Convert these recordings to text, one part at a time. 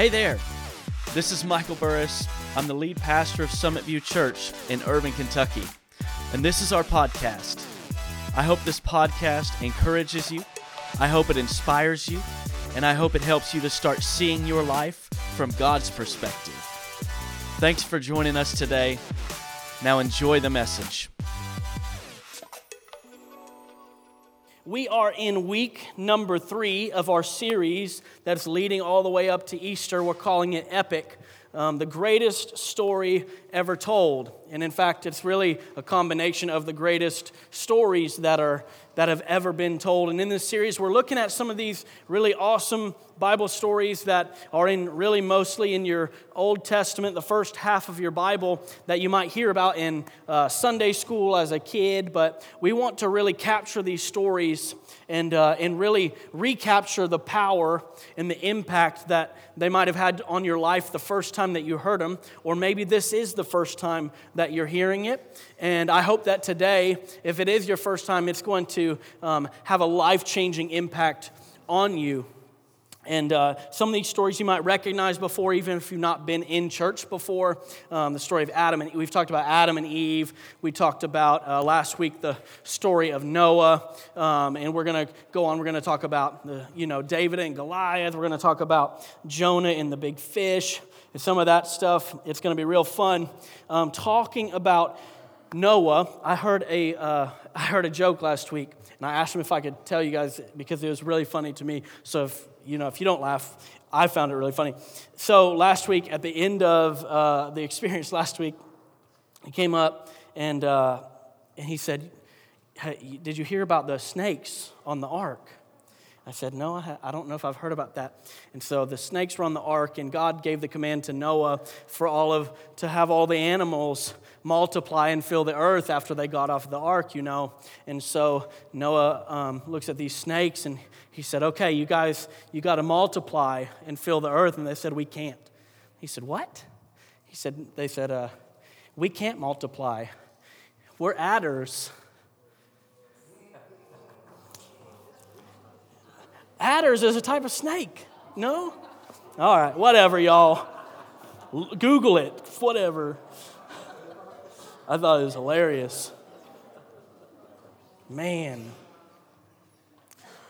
Hey there. This is Michael Burris. I'm the lead pastor of Summit View Church in Irvine, Kentucky. And this is our podcast. I hope this podcast encourages you. I hope it inspires you. And I hope it helps you to start seeing your life from God's perspective. Thanks for joining us today. Now enjoy the message. We are in week number three of our series that's leading all the way up to Easter. We're calling it Epic, um, the greatest story ever told. And in fact, it's really a combination of the greatest stories that are that have ever been told. And in this series, we're looking at some of these really awesome Bible stories that are in really mostly in your Old Testament, the first half of your Bible that you might hear about in uh, Sunday school as a kid. But we want to really capture these stories and, uh, and really recapture the power and the impact that they might have had on your life the first time that you heard them, or maybe this is the first time that you're hearing it. And I hope that today, if it is your first time, it's going to um, have a life changing impact on you. And uh, some of these stories you might recognize before, even if you've not been in church before. Um, the story of Adam and we've talked about Adam and Eve. We talked about uh, last week the story of Noah, um, and we're going to go on. We're going to talk about the, you know David and Goliath. We're going to talk about Jonah and the big fish and some of that stuff. It's going to be real fun. Um, talking about Noah, I heard a uh, I heard a joke last week, and I asked him if I could tell you guys because it was really funny to me. So if you know, if you don't laugh, I found it really funny. So last week, at the end of uh, the experience last week, he came up and, uh, and he said, hey, Did you hear about the snakes on the ark? I said, No, I, don't know if I've heard about that. And so the snakes were on the ark, and God gave the command to Noah for all of to have all the animals multiply and fill the earth after they got off the ark, you know. And so Noah um, looks at these snakes and he said, Okay, you guys, you got to multiply and fill the earth. And they said, We can't. He said, What? He said, They said, uh, We can't multiply. We're adders. Adders is a type of snake. No? All right, whatever, y'all. Google it, whatever. I thought it was hilarious. Man.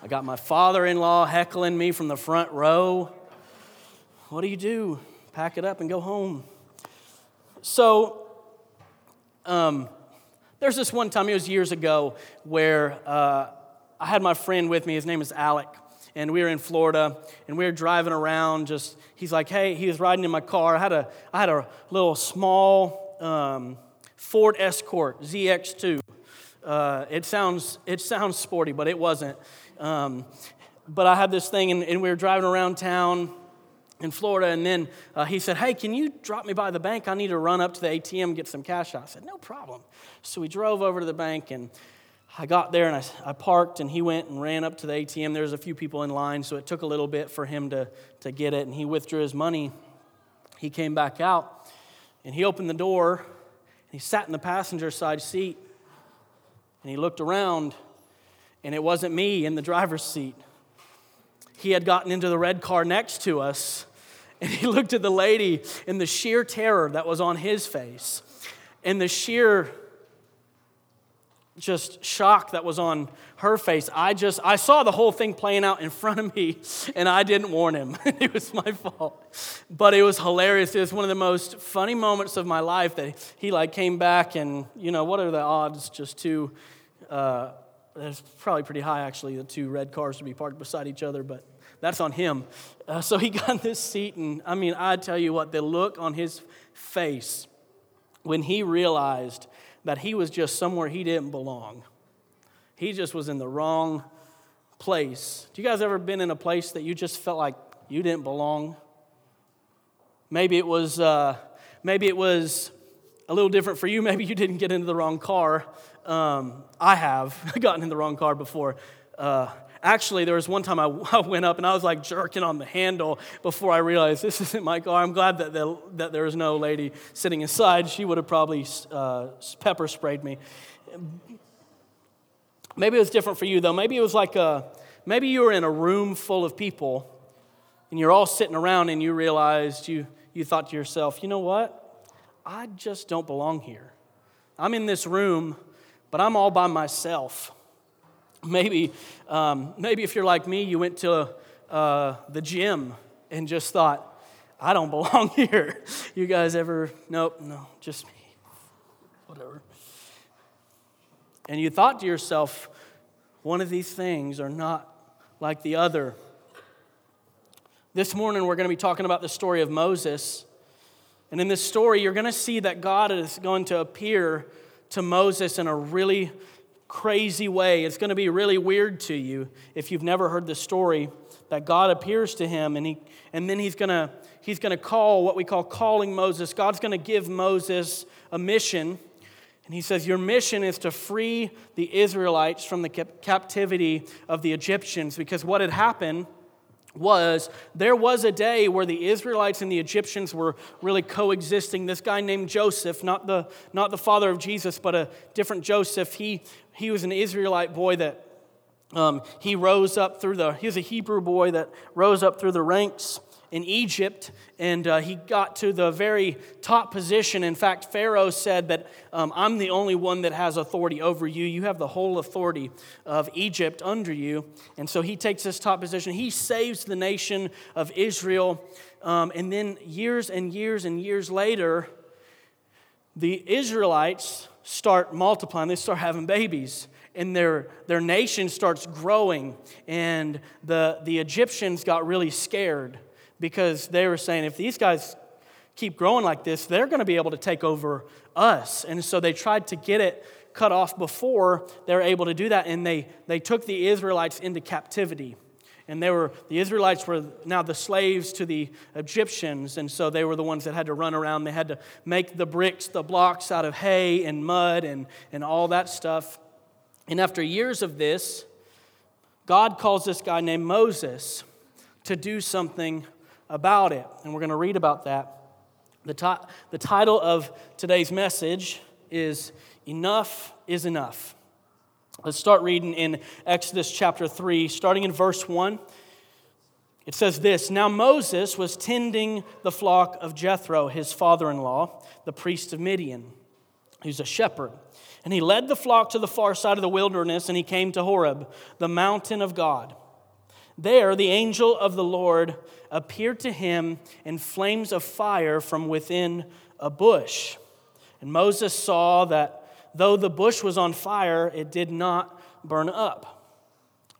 I got my father in law heckling me from the front row. What do you do? Pack it up and go home. So, um, there's this one time, it was years ago, where uh, I had my friend with me. His name is Alec. And we were in Florida and we were driving around. Just, he's like, hey, he was riding in my car. I had a, I had a little small um, Ford Escort ZX2. Uh, it, sounds, it sounds sporty, but it wasn't. Um, but I had this thing, and, and, we were driving around town in Florida, and then uh, he said, Hey, can you drop me by the bank? I need to run up to the ATM get some cash out. I said, No problem. So we drove over to the bank, and I got there and I, I parked, and he went and ran up to the ATM. There was a few people in line, so it took a little bit for him to, to get it, and he withdrew his money. He came back out, and he opened the door, and he sat in the passenger side seat and he looked around, and it wasn't me in the driver's seat. He had gotten into the red car next to us, and he looked at the lady in the sheer terror that was on his face, and the sheer just shock that was on her face. I just I saw the whole thing playing out in front of me and I didn't warn him. it was my fault. But it was hilarious. It was one of the most funny moments of my life that he like came back and you know what are the odds just two uh, it's probably pretty high actually the two red cars to be parked beside each other but that's on him. Uh, so he got in this seat and I mean I tell you what the look on his face when he realized that he was just somewhere he didn't belong. He just was in the wrong place. Do you guys ever been in a place that you just felt like you didn't belong? Maybe it was, uh, maybe it was a little different for you. Maybe you didn't get into the wrong car. Um, I have gotten in the wrong car before. Uh, Actually, there was one time I, I, went up and I was like jerking on the handle before I realized this isn't my car. I'm glad that, the, that there was no lady sitting inside. She would have probably uh, pepper sprayed me. Maybe it was different for you, though. Maybe it was like a, maybe you were in a room full of people and you're all sitting around and you realized you, you thought to yourself, you know what? I just don't belong here. I'm in this room, but I'm all by myself. Maybe, um, maybe if you're like me, you went to uh, the gym and just thought, I don't belong here. You guys ever, nope, no, just me. Whatever. And you thought to yourself, one of these things are not like the other. This morning, we're going to be talking about the story of Moses. And in this story, you're going to see that God is going to appear to Moses in a really crazy way. It's going to be really weird to you if you've never heard the story that God appears to him and, he, and then he's going to, he's going to call what we call calling Moses. God's going to give Moses a mission. And he says, Your mission is to free the Israelites from the captivity of the Egyptians because what had happened was there was a day where the Israelites and the Egyptians were really coexisting. This guy named Joseph, not the, not the father of Jesus, but a different Joseph, he, he was an Israelite boy that um, he rose up through the, he was a Hebrew boy that rose up through the ranks in Egypt, and uh, he got to the very top position. In fact, Pharaoh said that um, I'm the only one that has authority over you. You have the whole authority of Egypt under you. And so he takes this top position. He saves the nation of Israel. Um, and then years and years and years later, the Israelites start multiplying, they start having babies and their, their nation starts growing. And the, the Egyptians got really scared because they were saying if these guys keep growing like this, they're going to be able to take over us. And so they tried to get it cut off before they're able to do that. And they, they took the Israelites into captivity. And they were, the Israelites were now the slaves to the Egyptians. And so they were the ones that had to run around. They had to make the bricks, the blocks out of hay and mud and, and all that stuff. And after years of this, God calls this guy named Moses to do something about it. And we're going to read about that. The, t- the title of today's message is Enough is Enough. Let's start reading in Exodus chapter 3, starting in verse 1. It says this Now Moses was tending the flock of Jethro, his father in law, the priest of Midian, who's a shepherd. And he led the flock to the far side of the wilderness, and he came to Horeb, the mountain of God. There, the angel of the Lord appeared to him in flames of fire from within a bush. And Moses saw that though the bush was on fire, it did not burn up.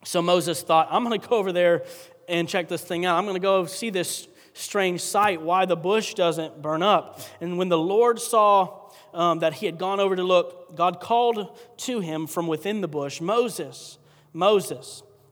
So Moses thought, I'm going to go over there and check this thing out. I'm going to go see this strange sight, why the bush doesn't burn up. And when the Lord saw um, that he had gone over to look, God called to him from within the bush, Moses, Moses.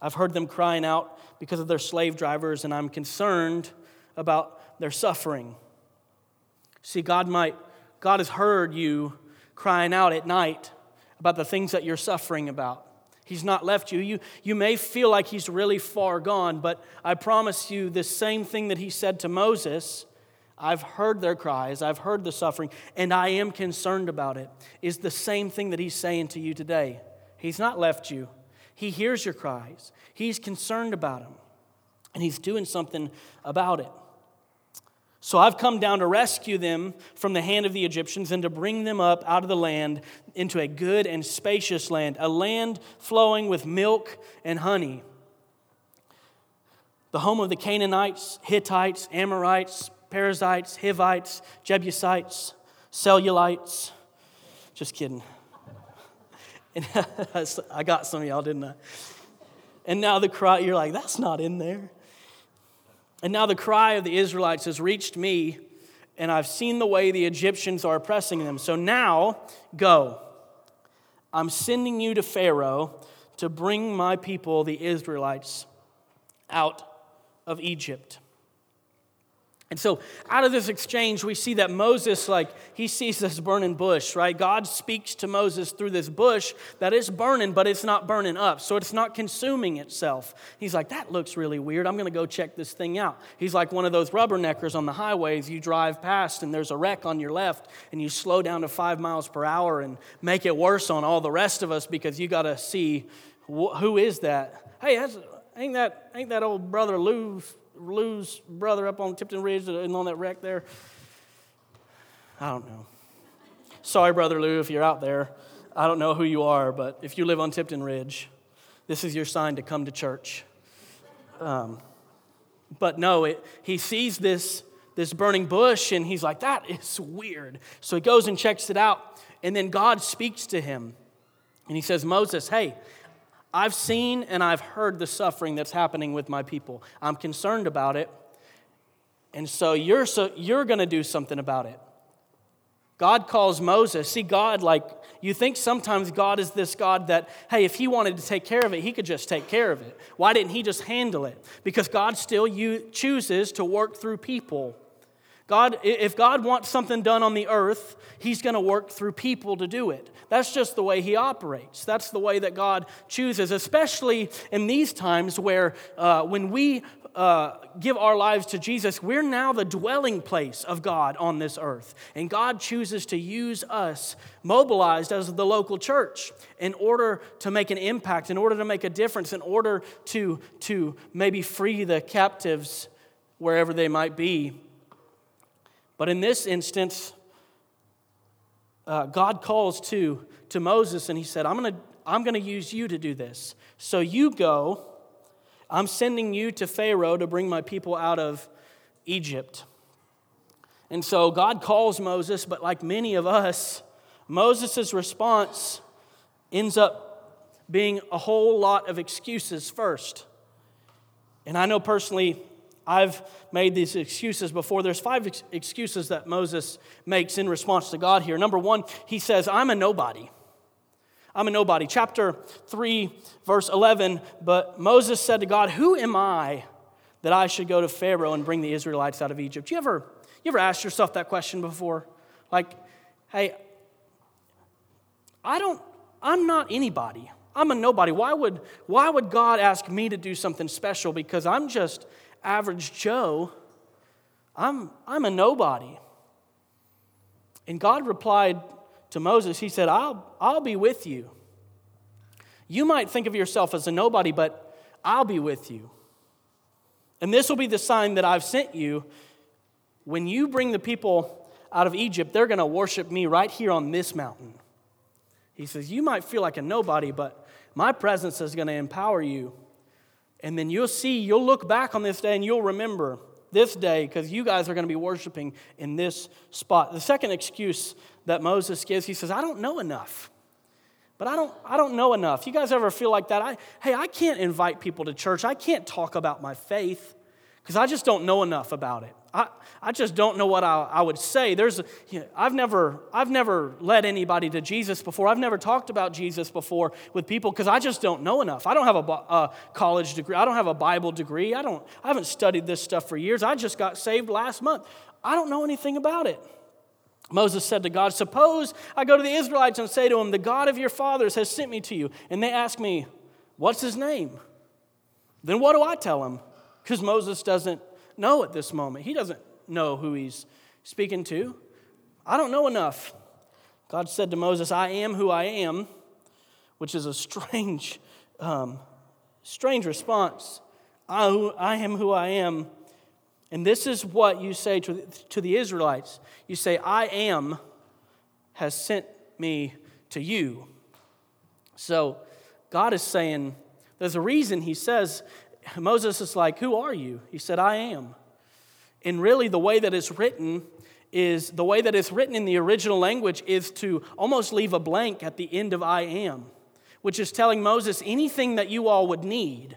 I've heard them crying out because of their slave drivers, and I'm concerned about their suffering. See, God might, God has heard you crying out at night about the things that you're suffering about. He's not left you. You, you may feel like he's really far gone, but I promise you the same thing that he said to Moses I've heard their cries, I've heard the suffering, and I am concerned about it, is the same thing that he's saying to you today. He's not left you. He hears your cries, He's concerned about them, and He's doing something about it. So I've come down to rescue them from the hand of the Egyptians and to bring them up out of the land into a good and spacious land, a land flowing with milk and honey. The home of the Canaanites, Hittites, Amorites, Perizzites, Hivites, Jebusites, Cellulites. Just kidding. And I got some of y'all, didn't I? And now the cry, you're like, that's not in there. And now the cry of the Israelites has reached me, and I've seen the way the Egyptians are oppressing them. So now, go. I'm sending you to Pharaoh to bring my people, the Israelites, out of Egypt. And so, out of this exchange, we see that Moses, like, he sees this burning bush, right? God speaks to Moses through this bush that is burning, but it's not burning up. So, it's not consuming itself. He's like, that looks really weird. I'm going to go check this thing out. He's like one of those rubberneckers on the highways. You drive past and there's a wreck on your left, and you slow down to five miles per hour and make it worse on all the rest of us because you got to see who is that? Hey, ain't that, ain't that old brother Lou Lou's brother up on Tipton Ridge and on that wreck there? I don't know. Sorry, Brother Lou, if you're out there. I don't know who you are, but if you live on Tipton Ridge, this is your sign to come to church. Um, but no, it, he sees this, this burning bush and he's like, that is weird. So he goes and checks it out. And then God speaks to him and he says, Moses, hey, I've seen and I've heard the suffering that's happening with my people. I'm concerned about it. And so you're, so, you're going to do something about it. God calls Moses. See, God, like, you think sometimes God is this God that, hey, if he wanted to take care of it, he could just take care of it. Why didn't he just handle it? Because God still you, chooses to work through people. God, if God wants something done on the earth, He's going to work through people to do it. That's just the way He operates. That's the way that God chooses, especially in these times where uh, when we uh, give our lives to Jesus, we're now the dwelling place of God on this earth. And God chooses to use us, mobilized as the local church, in order to make an impact, in order to make a difference, in order to, to maybe free the captives wherever they might be but in this instance, uh, God calls to, to Moses and he said, I'm going to I'm going to use you to do this. So you go. I'm sending you to Pharaoh to bring my people out of Egypt. And so God calls Moses, but like many of us, Moses' response ends up being a whole lot of excuses first. And I know personally, I've made these excuses before. There's five ex- excuses that Moses makes in response to God here. Number one, he says, I'm a nobody. I'm a nobody. Chapter 3, verse 11. But Moses said to God, Who am I that I should go to Pharaoh and bring the Israelites out of Egypt? You ever, you ever asked yourself that question before? Like, hey, I don't, I'm not anybody. I'm a nobody. Why would, why would God ask me to do something special? Because I'm just average Joe, I'm, I'm a nobody. And God replied to Moses, He said, I'll, I'll be with you. You might think of yourself as a nobody, but I'll be with you. And this will be the sign that I've sent you. When you bring the people out of Egypt, they're going to worship me right here on this mountain. He says, You might feel like a nobody, but my presence is going to empower you and then you'll see, you'll look back on this day and you'll remember this day because you guys are going to be worshiping in this spot. The second excuse that Moses gives, he says, I don't know enough. But I don't, I don't know enough. You guys ever feel like that? I, hey, I can't invite people to church. I can't talk about my faith because I just don't know enough about it. I, I just don't know what I, I would say. There's, you know, I've, never, I've never led anybody to Jesus before. I've never talked about Jesus before with people because I just don't know enough. I don't have a, a college degree. I don't have a Bible degree. I, don't, I haven't studied this stuff for years. I just got saved last month. I don't know anything about it. Moses said to God, Suppose I go to the Israelites and say to them, The God of your fathers has sent me to you. And they ask me, What's his name? Then what do I tell them? Because Moses doesn't know at this moment. He doesn't know who he's speaking to. I don't know enough. God said to Moses, I am who I am, which is a strange, um, strange response. I, I am who I am. And this is what you say to, to the Israelites. You say, I am has sent me to you. So God is saying, there's a reason he says Moses is like, Who are you? He said, I am. And really, the way that it's written is the way that it's written in the original language is to almost leave a blank at the end of I am, which is telling Moses anything that you all would need,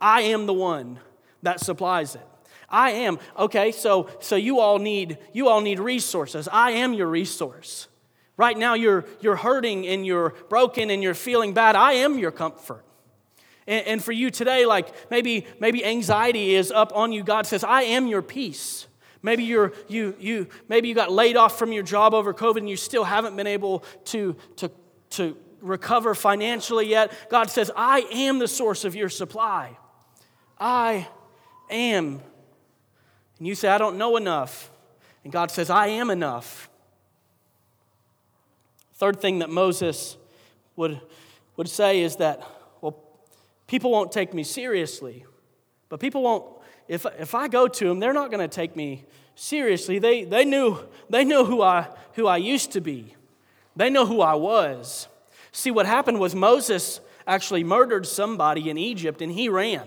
I am the one that supplies it. I am. Okay, so so you all need you all need resources. I am your resource. Right now you're you're hurting and you're broken and you're feeling bad. I am your comfort. And, and for you today, like maybe, maybe anxiety is up on you. God says, I am your peace. Maybe you're, you, you, maybe you got laid off from your job over COVID and you still haven't been able to, to, to recover financially yet. God says, I am the source of your supply. I am. And you say, I don't know enough. And God says, I am enough. Third thing that Moses would, would say is that, people won't take me seriously. But people won't if, if I go to them, they're not going to take me seriously. They, they, knew, they knew who I, who I used to be, they know who I was. See, what happened was Moses actually murdered somebody in Egypt and he ran.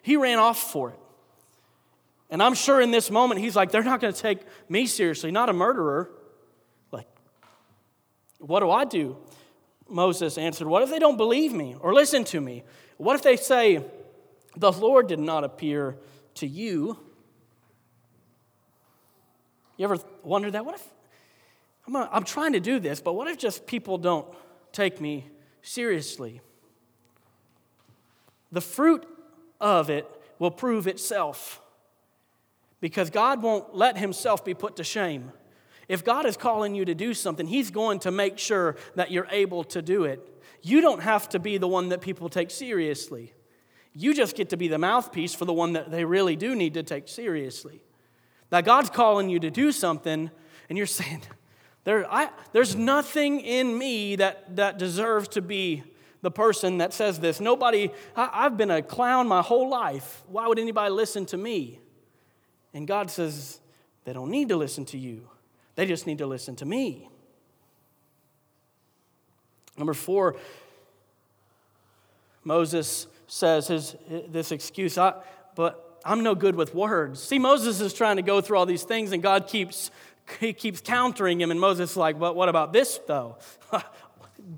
He ran off for it. And I'm sure in this moment he's like, they're not going to take me seriously, not a murderer. Like, what do I do? Moses answered, What if they don't believe me or listen to me? What if they say, The Lord did not appear to you. You ever wonder that? What if I'm, gonna, I'm trying to do this, but what if just people don't take me seriously? The fruit of it will prove itself because God won't let himself be put to shame. If God is calling you to do something, He's going to make sure that you're able to do it. You don't have to be the one that people take seriously. You just get to be the mouthpiece for the one that they really do need to take seriously. That God's calling you to do something, and you're saying, there, I, there's nothing in me that, that deserves to be the person that says this. Nobody, I, I've been a clown my whole life. Why would anybody listen to me? And God says, they don't need to listen to you, they just need to listen to me. Number four, Moses says his, this excuse, I, but I'm no good with words. See, Moses is trying to go through all these things, and God keeps, he keeps countering him. And Moses is like, but what about this, though?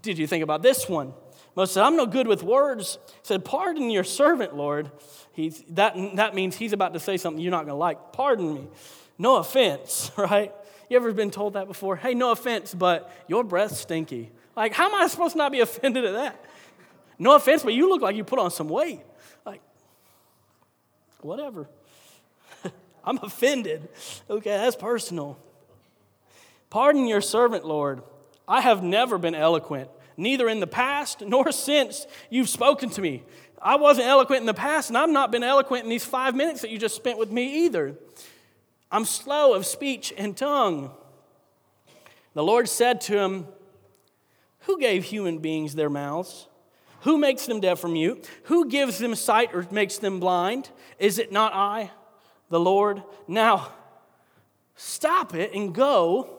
Did you think about this one? Moses said, I'm no good with words. He said, Pardon your servant, Lord. He's, that, that means he's about to say something you're not going to like. Pardon me. No offense, right? You ever been told that before? Hey, no offense, but your breath's stinky. Like, how am I supposed to not be offended at that? No offense, but you look like you put on some weight. Like, whatever. I'm offended. Okay, that's personal. Pardon your servant, Lord. I have never been eloquent, neither in the past nor since you've spoken to me. I wasn't eloquent in the past, and I've not been eloquent in these five minutes that you just spent with me either. I'm slow of speech and tongue. The Lord said to him, Who gave human beings their mouths? Who makes them deaf or mute? Who gives them sight or makes them blind? Is it not I, the Lord? Now, stop it and go,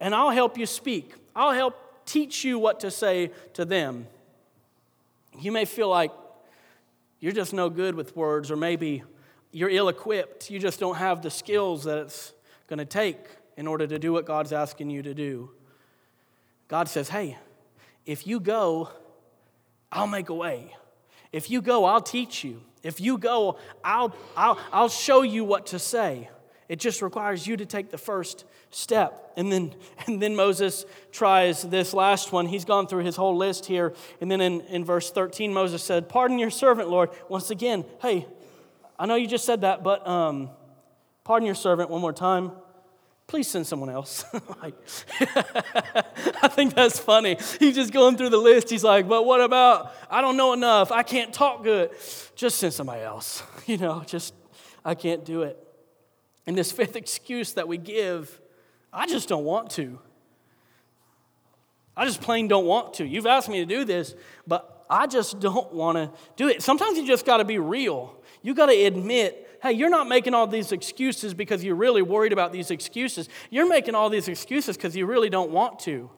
and I'll help you speak. I'll help teach you what to say to them. You may feel like you're just no good with words, or maybe you're ill equipped. You just don't have the skills that it's going to take in order to do what God's asking you to do. God says, hey, if you go, I'll make a way. If you go, I'll teach you. If you go, I'll, I'll, I'll show you what to say. It just requires you to take the first step. And then, and then Moses tries this last one. He's gone through his whole list here. And then in, in verse 13, Moses said, Pardon your servant, Lord. Once again, hey, I know you just said that, but um, pardon your servant one more time please send someone else. I think that's funny. He's just going through the list. He's like, but what about, I don't know enough. I can't talk good. Just send somebody else. You know, just, I can't do it. And this fifth excuse that we give, I just don't want to. I just plain don't want to. You've asked me to do this, but I just don't want to do it. Sometimes you just got to be real. You got to admit hey, you're not making all these excuses because you're really worried about these excuses. You're making all these excuses because you really don't want to.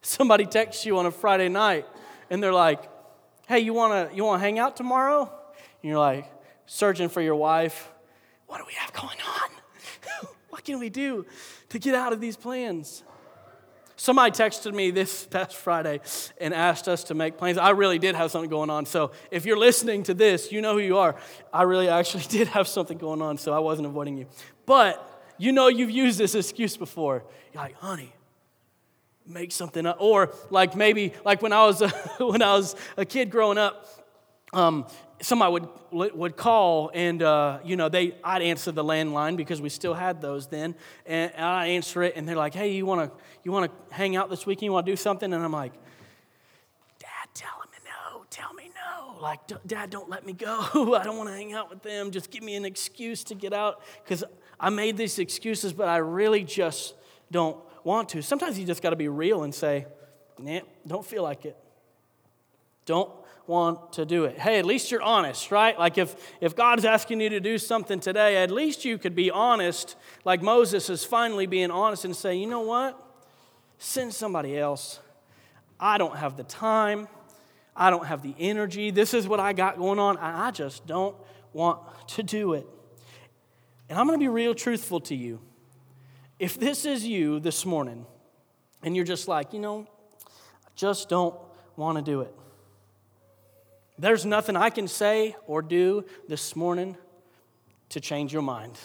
Somebody texts you on a Friday night and they're like, hey, you want to you wanna hang out tomorrow? And you're like, searching for your wife. What do we have going on? what can we do to get out of these plans? Somebody texted me this past Friday and asked us to make plans. I really did have something going on. So if you're listening to this, you know who you are. I really actually did have something going on, so I wasn't avoiding you. But you know you've used this excuse before. You're like, honey, make something up. Or like maybe like when I was a, when I was a kid growing up, um, somebody would would call and uh, you know they I'd answer the landline because we still had those then. And I answer it and they're like hey you want to you want to hang out this weekend you want to do something? And I'm like dad tell him no. Tell me no. Like dad don't let me go. I don't want to hang out with them. Just give me an excuse to get out. Because I made these excuses but I really just don't want to. Sometimes you just got to be real and say nah don't feel like it. Don't want to do it. Hey, at least you're honest, right? Like if, if God's asking you to do something today, at least you could be honest, like Moses is finally being honest and say, you know what? Send somebody else. I don't have the time. I don't have the energy. This is what I got going on. I just don't want to do it. And I'm going to be real truthful to you. If this is you this morning, and you're just like, you know, I just don't want to do it. There's nothing I can say or do this morning to change your mind.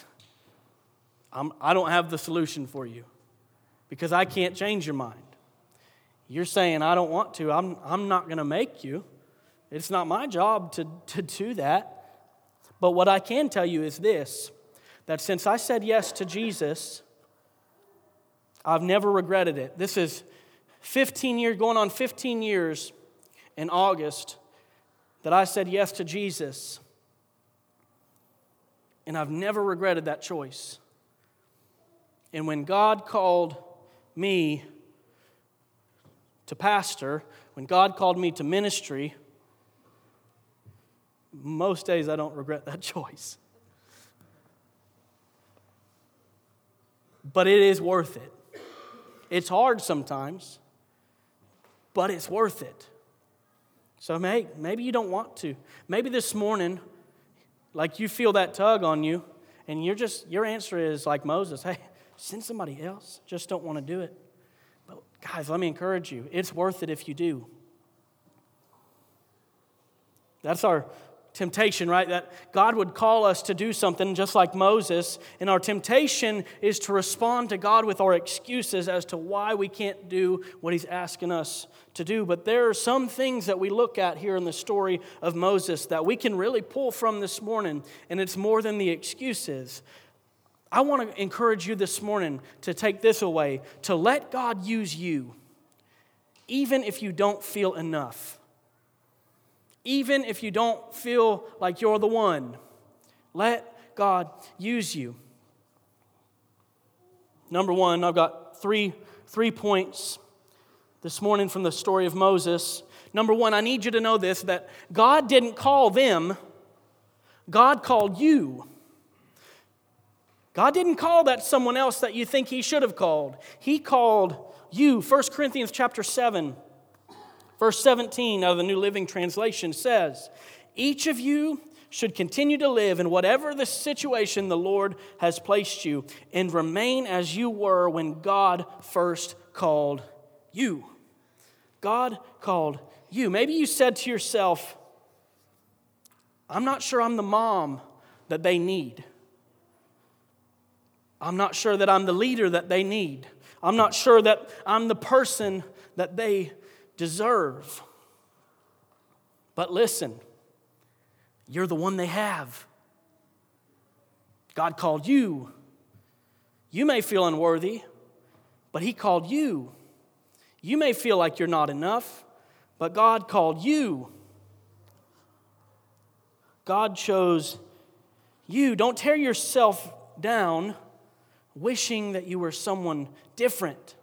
I'm, I do not have the solution for you because I can't change your mind. You're saying, I don't want to. I'm, I'm not going to make you. It's not my job to, to do that. But what I can tell you is this that since I said yes to Jesus, I've never regretted it. This is 15 years, going on 15 years in August that I said yes to Jesus. And I've never regretted that choice. And when God called me to pastor, when God called me to ministry, most days I don't regret that choice. But it is worth it. It's hard sometimes, but it's worth it. So may, maybe you don't want to. Maybe this morning, like you feel that tug on you, and you're just your answer is like Moses, hey, send somebody else. Just don't want to do it. But guys, let me encourage you. It's worth it if you do. That's our temptation, right? That God would call us to do something just like Moses, and our temptation is to respond to God with our excuses as to why we can't do what He's asking us to do. But there are some things that we look at here in the story of Moses that we can really pull from this morning, and it's more than the excuses. I want to encourage you this morning to take this away to let God use you, even if you don't feel enough even if you don't feel like you're the one. Let God use you. Number one, I've got three, three points this morning from the story of Moses. Number one, I need you to know this that God didn't call them, God called you. God didn't call that someone else that you think he should have called. He called you. 1 Corinthians chapter 7 Verse 17 of the New Living Translation says, Each of you should continue to live in whatever the situation the Lord has placed you and remain as you were when God first called you. God called you. Maybe you said to yourself, I'm not sure I'm the mom that they need. I'm not sure that I'm the leader that they need. I'm not sure that I'm the person that they deserve. But listen, you're the one they have. God called you. You may feel unworthy, but He called you. You may feel like you're not enough, but God called you. God chose you. Don't tear yourself down wishing that you were someone different.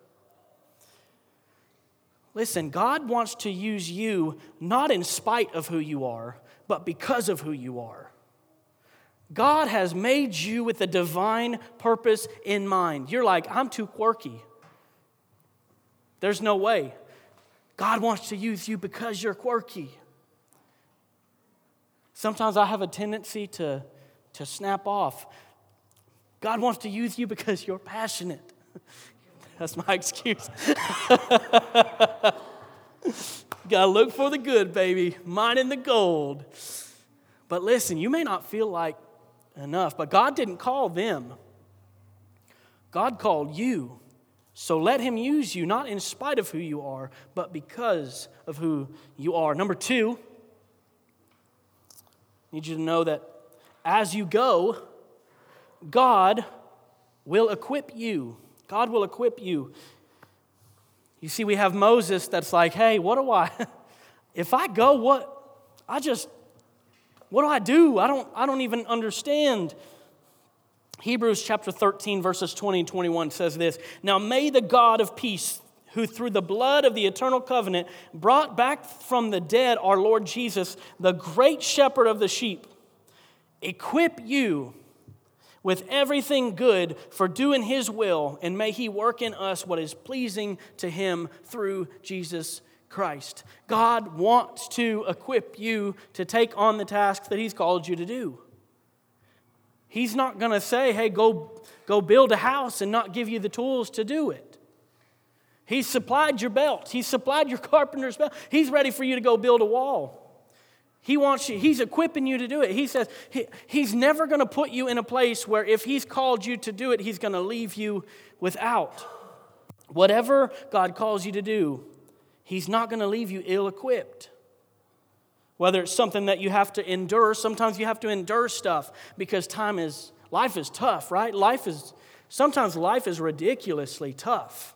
Listen, God wants to use you not in spite of who you are, but because of who you are. God has made you with a divine purpose in mind. You're like, I'm too quirky. There's no way. God wants to use you because you're quirky. Sometimes I have a tendency to, to snap off. God wants to use you because you're passionate. That's my excuse. Gotta look for the good, baby. Mining the gold. But listen, you may not feel like enough, but God didn't call them. God called you. So let Him use you, not in spite of who you are, but because of who you are. Number two, I need you to know that as you go, God will equip you. God will equip you. You see, we have Moses that's like, hey, what do I, if I go, what? I just, what do I do? I don't, I don't even understand. Hebrews chapter 13, verses 20 and 21 says this Now may the God of peace, who through the blood of the eternal covenant brought back from the dead our Lord Jesus, the great shepherd of the sheep, equip you with everything good for doing his will, and may he work in us what is pleasing to him through Jesus Christ. God wants to equip you to take on the tasks that he's called you to do. He's not going to say, hey, go, go build a house and not give you the tools to do it. He's supplied your belt, He's supplied your carpenter's belt. He's ready for you to go build a wall. He wants you, he's equipping you to do it. He says he, he's never going to put you in a place where if he's called you to do it, he's going to leave you without. Whatever God calls you to do, he's not going to leave you ill equipped. Whether it's something that you have to endure, sometimes you have to endure stuff because time is, life is tough, right? Life is, sometimes life is ridiculously tough.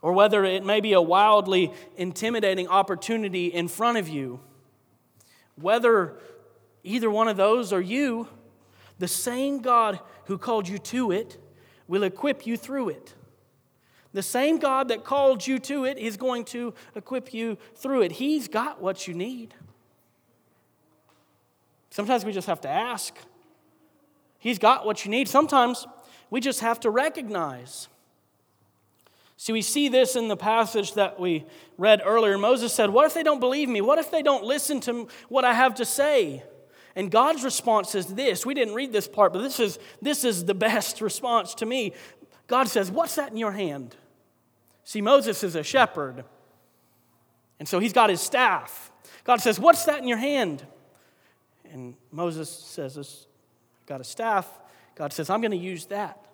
Or whether it may be a wildly intimidating opportunity in front of you whether either one of those or you, the same God who called you to it will equip you through it. The same God that called you to it is going to equip you through it. He's got what you need. Sometimes we just have to ask. He's got what you need. Sometimes we just have to recognize. See, we see this in the passage that we read earlier. Moses said, What if they don't believe me? What if they don't listen to what I have to say? And God's response is this. We didn't read this part, but this is, this is the best response to me. God says, What's that in your hand? See, Moses is a shepherd, and so he's got his staff. God says, What's that in your hand? And Moses says, I've got a staff. God says, I'm going to use that.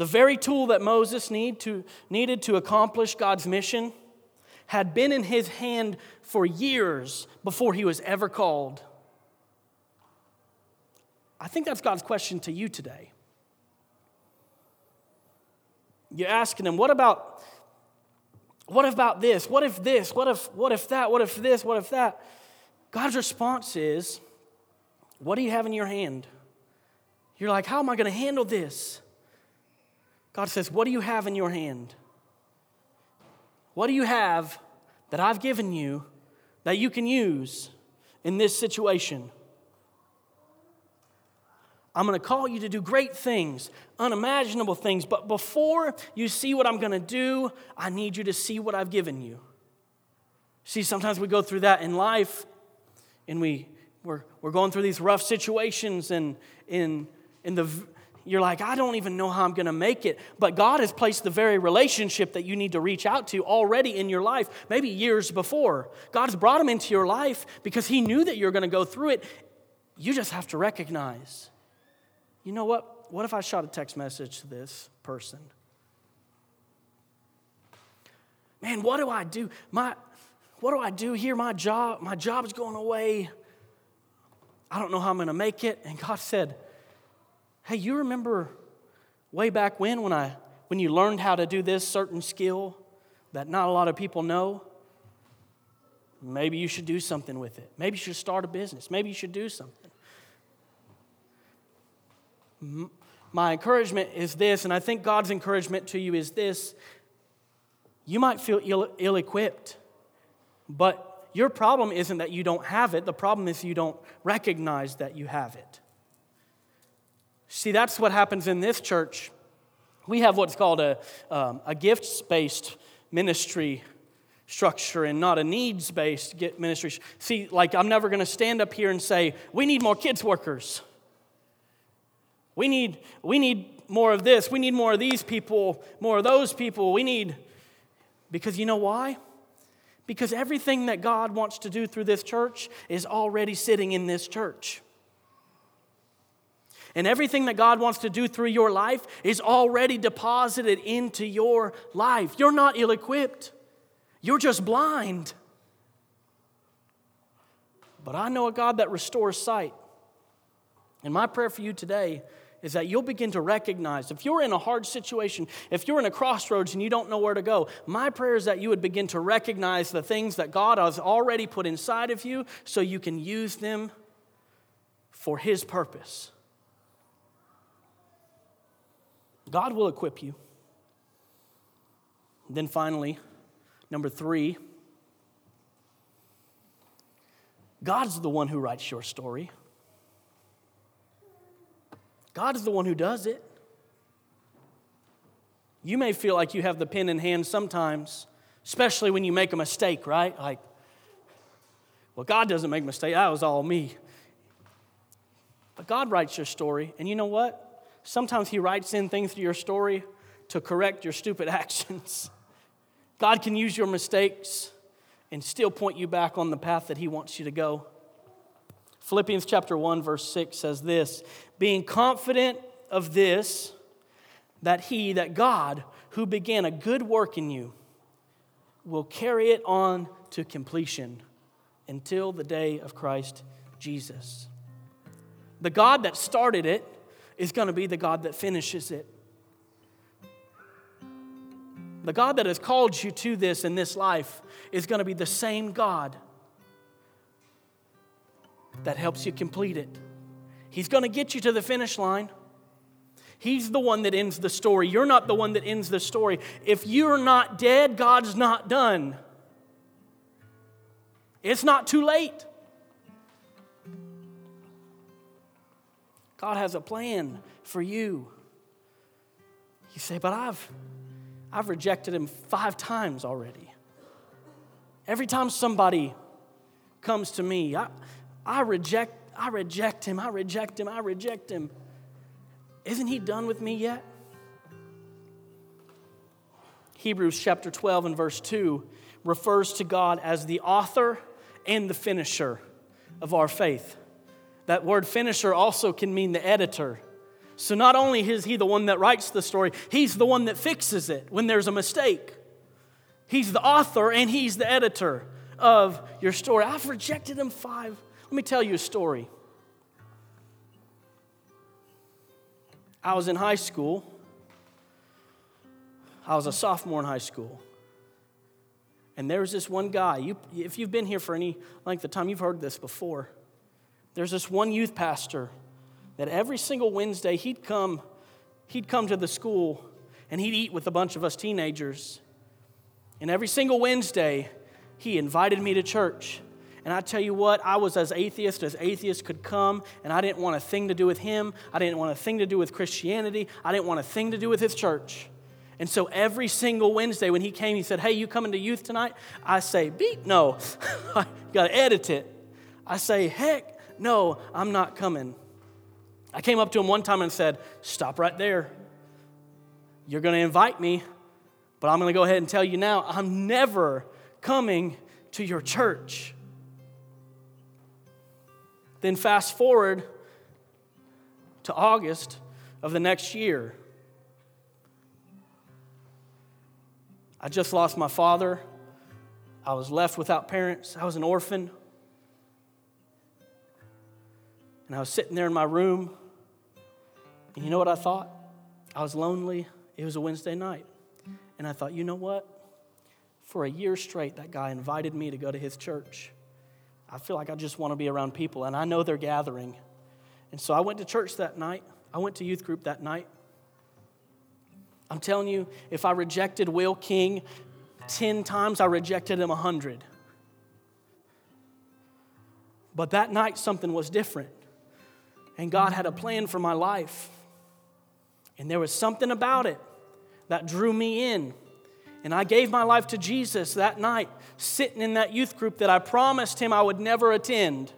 The very tool that Moses need to, needed to accomplish God's mission had been in his hand for years before he was ever called. I think that's God's question to you today. You're asking him, what about what about this? What if this? What if what if that? What if this? What if that? God's response is, what do you have in your hand? You're like, how am I going to handle this? God says, What do you have in your hand? What do you have that I've given you that you can use in this situation? I'm going to call you to do great things, unimaginable things, but before you see what I'm going to do, I need you to see what I've given you. See, sometimes we go through that in life and we, we're, we're going through these rough situations and in, in the you're like, I don't even know how I'm going to make it. But God has placed the very relationship that you need to reach out to already in your life, maybe years before. God's brought him into your life because He knew that you're going to go through it. You just have to recognize, you know what? What if I shot a text message to this person? Man, what do I do? My, what do I do here? My job, my job's going away. I don't know how I'm going to make it. And God said, Hey, you remember way back when when I when you learned how to do this certain skill that not a lot of people know? Maybe you should do something with it. Maybe you should start a business. Maybe you should do something. My encouragement is this, and I think God's encouragement to you is this. You might feel ill equipped, but your problem isn't that you don't have it. The problem is you don't recognize that you have it. See, that's what happens in this church. We have what's called a, um, a gifts based ministry structure and not a needs based ministry. See, like, I'm never going to stand up here and say, we need more kids workers. We need, we need more of this. We need more of these people, more of those people. We need, because you know why? Because everything that God wants to do through this church is already sitting in this church. And everything that God wants to do through your life is already deposited into your life. You're not ill equipped, you're just blind. But I know a God that restores sight. And my prayer for you today is that you'll begin to recognize if you're in a hard situation, if you're in a crossroads and you don't know where to go, my prayer is that you would begin to recognize the things that God has already put inside of you so you can use them for His purpose. God will equip you. Then finally, number three, God's the one who writes your story. God is the one who does it. You may feel like you have the pen in hand sometimes, especially when you make a mistake, right? Like, well, God doesn't make mistakes. That was all me. But God writes your story, and you know what? Sometimes He writes in things to your story to correct your stupid actions. God can use your mistakes and still point you back on the path that He wants you to go. Philippians chapter 1, verse 6 says this Being confident of this, that He, that God, who began a good work in you, will carry it on to completion until the day of Christ Jesus. The God that started it is going to be the God that finishes it. The God that has called you to this in this life is going to be the same God that helps you complete it. He's going to get you to the finish line. He's the one that ends the story. You're not the one that ends the story. If you're not dead, God's not done. It's not too late. God has a plan for you. You say, but I've I've rejected him five times already. Every time somebody comes to me, I, I reject, I reject him, I reject him, I reject him. Isn't he done with me yet? Hebrews chapter 12 and verse 2 refers to God as the author and the finisher of our faith. That word finisher also can mean the editor. So not only is he the one that writes the story, he's the one that fixes it when there's a mistake. He's the author and he's the editor of your story. I've rejected him five. Let me tell you a story. I was in high school. I was a sophomore in high school. And there was this one guy. You, if you've been here for any length of time, you've heard this before. There's this one youth pastor that every single Wednesday he'd come, he'd come to the school and he'd eat with a bunch of us teenagers. And every single Wednesday, he invited me to church. And I tell you what, I was as atheist as atheists could come, and I didn't want a thing to do with him. I didn't want a thing to do with Christianity. I didn't want a thing to do with his church. And so every single Wednesday when he came, he said, Hey, you coming to youth tonight? I say, Beep, no. I got to edit it. I say, Heck, no, I'm not coming. I came up to him one time and said, Stop right there. You're going to invite me, but I'm going to go ahead and tell you now, I'm never coming to your church. Then fast forward to August of the next year. I just lost my father. I was left without parents. I was an orphan. And I was sitting there in my room and you know what I thought? I was lonely. It was a Wednesday night. And I thought, you know what? For a year straight, that guy invited me to go to his church. I feel like I just want to be around people, and I know they're gathering. And so I went to church that night. I went to youth group that night. I'm telling you, if I rejected Will King 10 times, I rejected him 100. But that night, something was different. And God had a plan for my life. And there was something about it that drew me in. And I gave my life to Jesus that night, sitting in that youth group that I promised him I would never attend.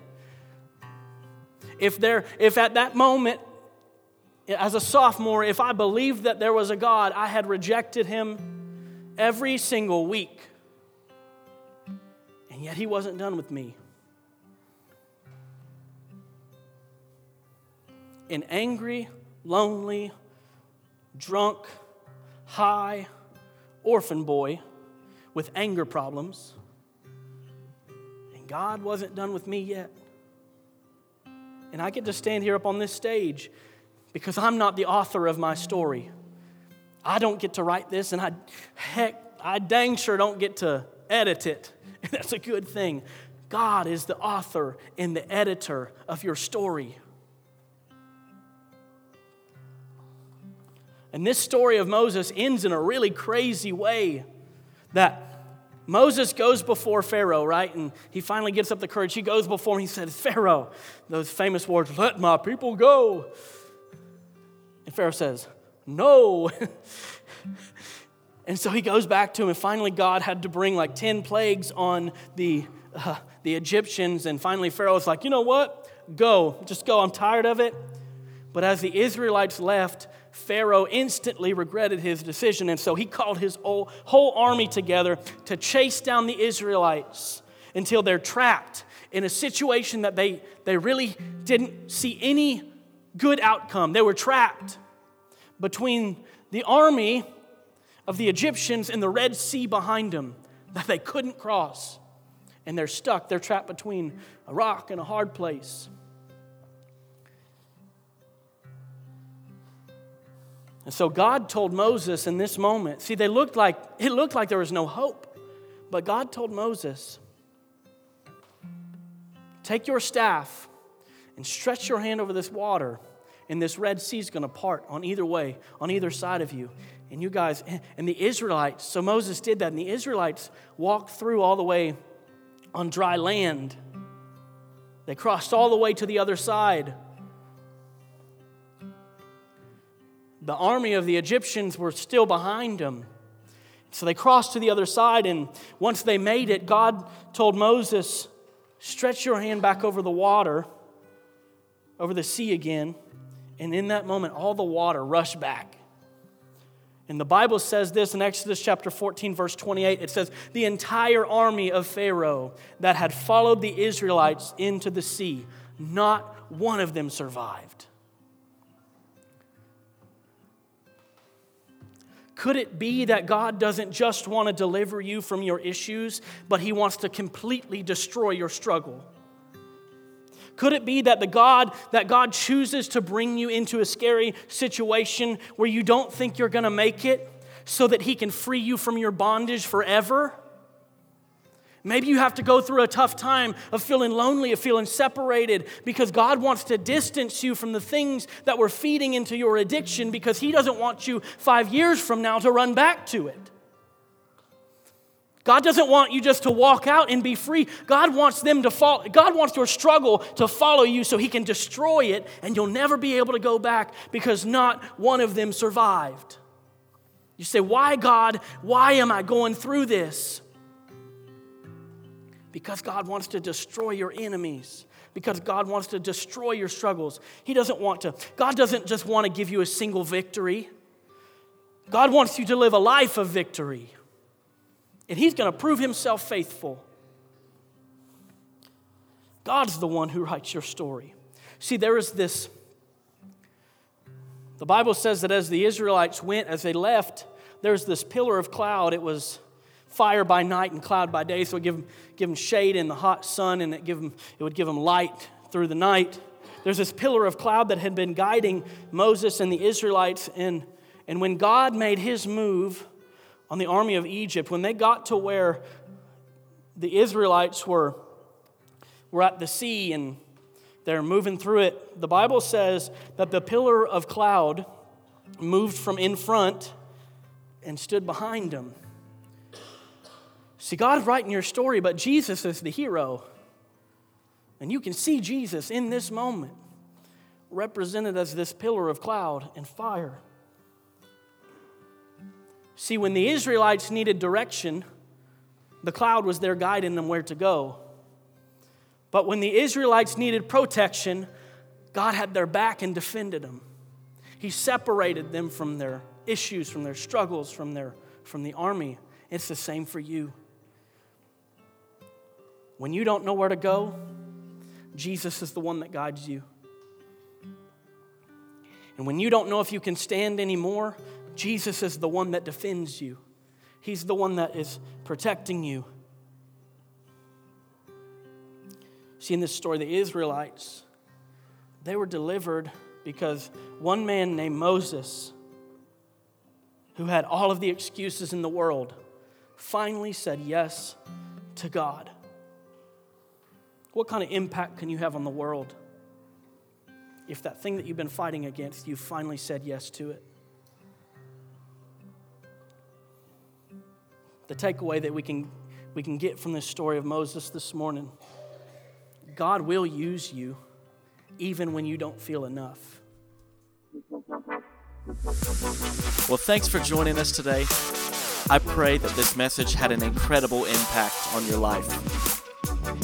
If, there, if at that moment, as a sophomore, if I believed that there was a God, I had rejected him every single week. And yet he wasn't done with me. An angry, lonely, drunk, high, orphan boy with anger problems. And God wasn't done with me yet. And I get to stand here up on this stage because I'm not the author of my story. I don't get to write this, and I, heck, I dang sure don't get to edit it. And that's a good thing. God is the author and the editor of your story. And this story of Moses ends in a really crazy way that Moses goes before Pharaoh, right? And he finally gets up the courage. He goes before him. He says, Pharaoh, those famous words, let my people go. And Pharaoh says, No. and so he goes back to him. And finally, God had to bring like 10 plagues on the, uh, the Egyptians. And finally, Pharaoh's like, You know what? Go. Just go. I'm tired of it. But as the Israelites left, Pharaoh instantly regretted his decision, and so he called his whole, army together to chase down the Israelites until they're trapped in a situation that they, they really didn't see any good outcome. They were trapped between the army of the Egyptians and the Red Sea behind them that they couldn't cross. And they're stuck, they're trapped between a rock and a hard place. And so God told Moses in this moment, see, they looked like, it looked like there was no hope. But God told Moses, take your staff and stretch your hand over this water, and this Red Sea is going to part on either way, on either side of you. And you guys, and the Israelites, so Moses did that, and the Israelites walked through all the way on dry land. They crossed all the way to the other side. The army of the Egyptians were still behind them. So they crossed to the other side, and once they made it, God told Moses, Stretch your hand back over the water, over the sea again. And in that moment, all the water rushed back. And the Bible says this in Exodus chapter 14, verse 28. It says, The entire army of Pharaoh that had followed the Israelites into the sea, not one of them survived. Could it be that God doesn't just want to deliver you from your issues, but He wants to completely destroy your struggle? Could it be that the God that God chooses to bring you into a scary situation where you don't think you're going to make it so that he can free you from your bondage forever? Maybe you have to go through a tough time of feeling lonely, of feeling separated, because God wants to distance you from the things that were feeding into your addiction because He doesn't want you five years from now to run back to it. God doesn't want you just to walk out and be free. God wants them to fall. God wants your struggle to follow you so He can destroy it and you'll never be able to go back because not one of them survived. You say, Why, God? Why am I going through this? Because God wants to destroy your enemies. Because God wants to destroy your struggles. He doesn't want to, God doesn't just want to give you a single victory. God wants you to live a life of victory. And He's going to prove Himself faithful. God's the one who writes your story. See, there is this. The Bible says that as the Israelites went, as they left, there's this pillar of cloud. It was fire by night and cloud by day. So it would give them, give them shade in the hot sun and it, give them, it would give them light through the night. There's this pillar of cloud that had been guiding Moses and the Israelites. And, and when God made his move on the army of Egypt, when they got to where the Israelites were, were at the sea and they're moving through it, the Bible says that the pillar of cloud moved from in front and stood behind them. See, God's writing your story, but Jesus is the hero. And you can see Jesus in this moment, represented as this pillar of cloud and fire. See, when the Israelites needed direction, the cloud was there guiding them where to go. But when the Israelites needed protection, God had their back and defended them. He separated them from their issues, from their struggles, from, their, from the army. It's the same for you. When you don't know where to go, Jesus is the one that guides you. And when you don't know if you can stand anymore, Jesus is the one that defends you. He's the one that is protecting you. See, in this story, the Israelites, They were delivered because one man named Moses, who had all of the excuses in the world, finally said yes to God. What kind of impact can you have on the world if that thing that you've been fighting against, you finally said yes to it? The takeaway that we can, we can get from this story of Moses this morning God will use you even when you don't feel enough. Well, thanks for joining us today. I pray that this message had an incredible impact on your life.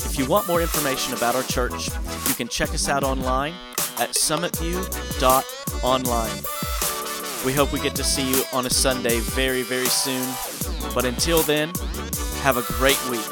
If you want more information about our church, you can check us out online at summitview.online. We hope we get to see you on a Sunday very, very soon. But until then, have a great week.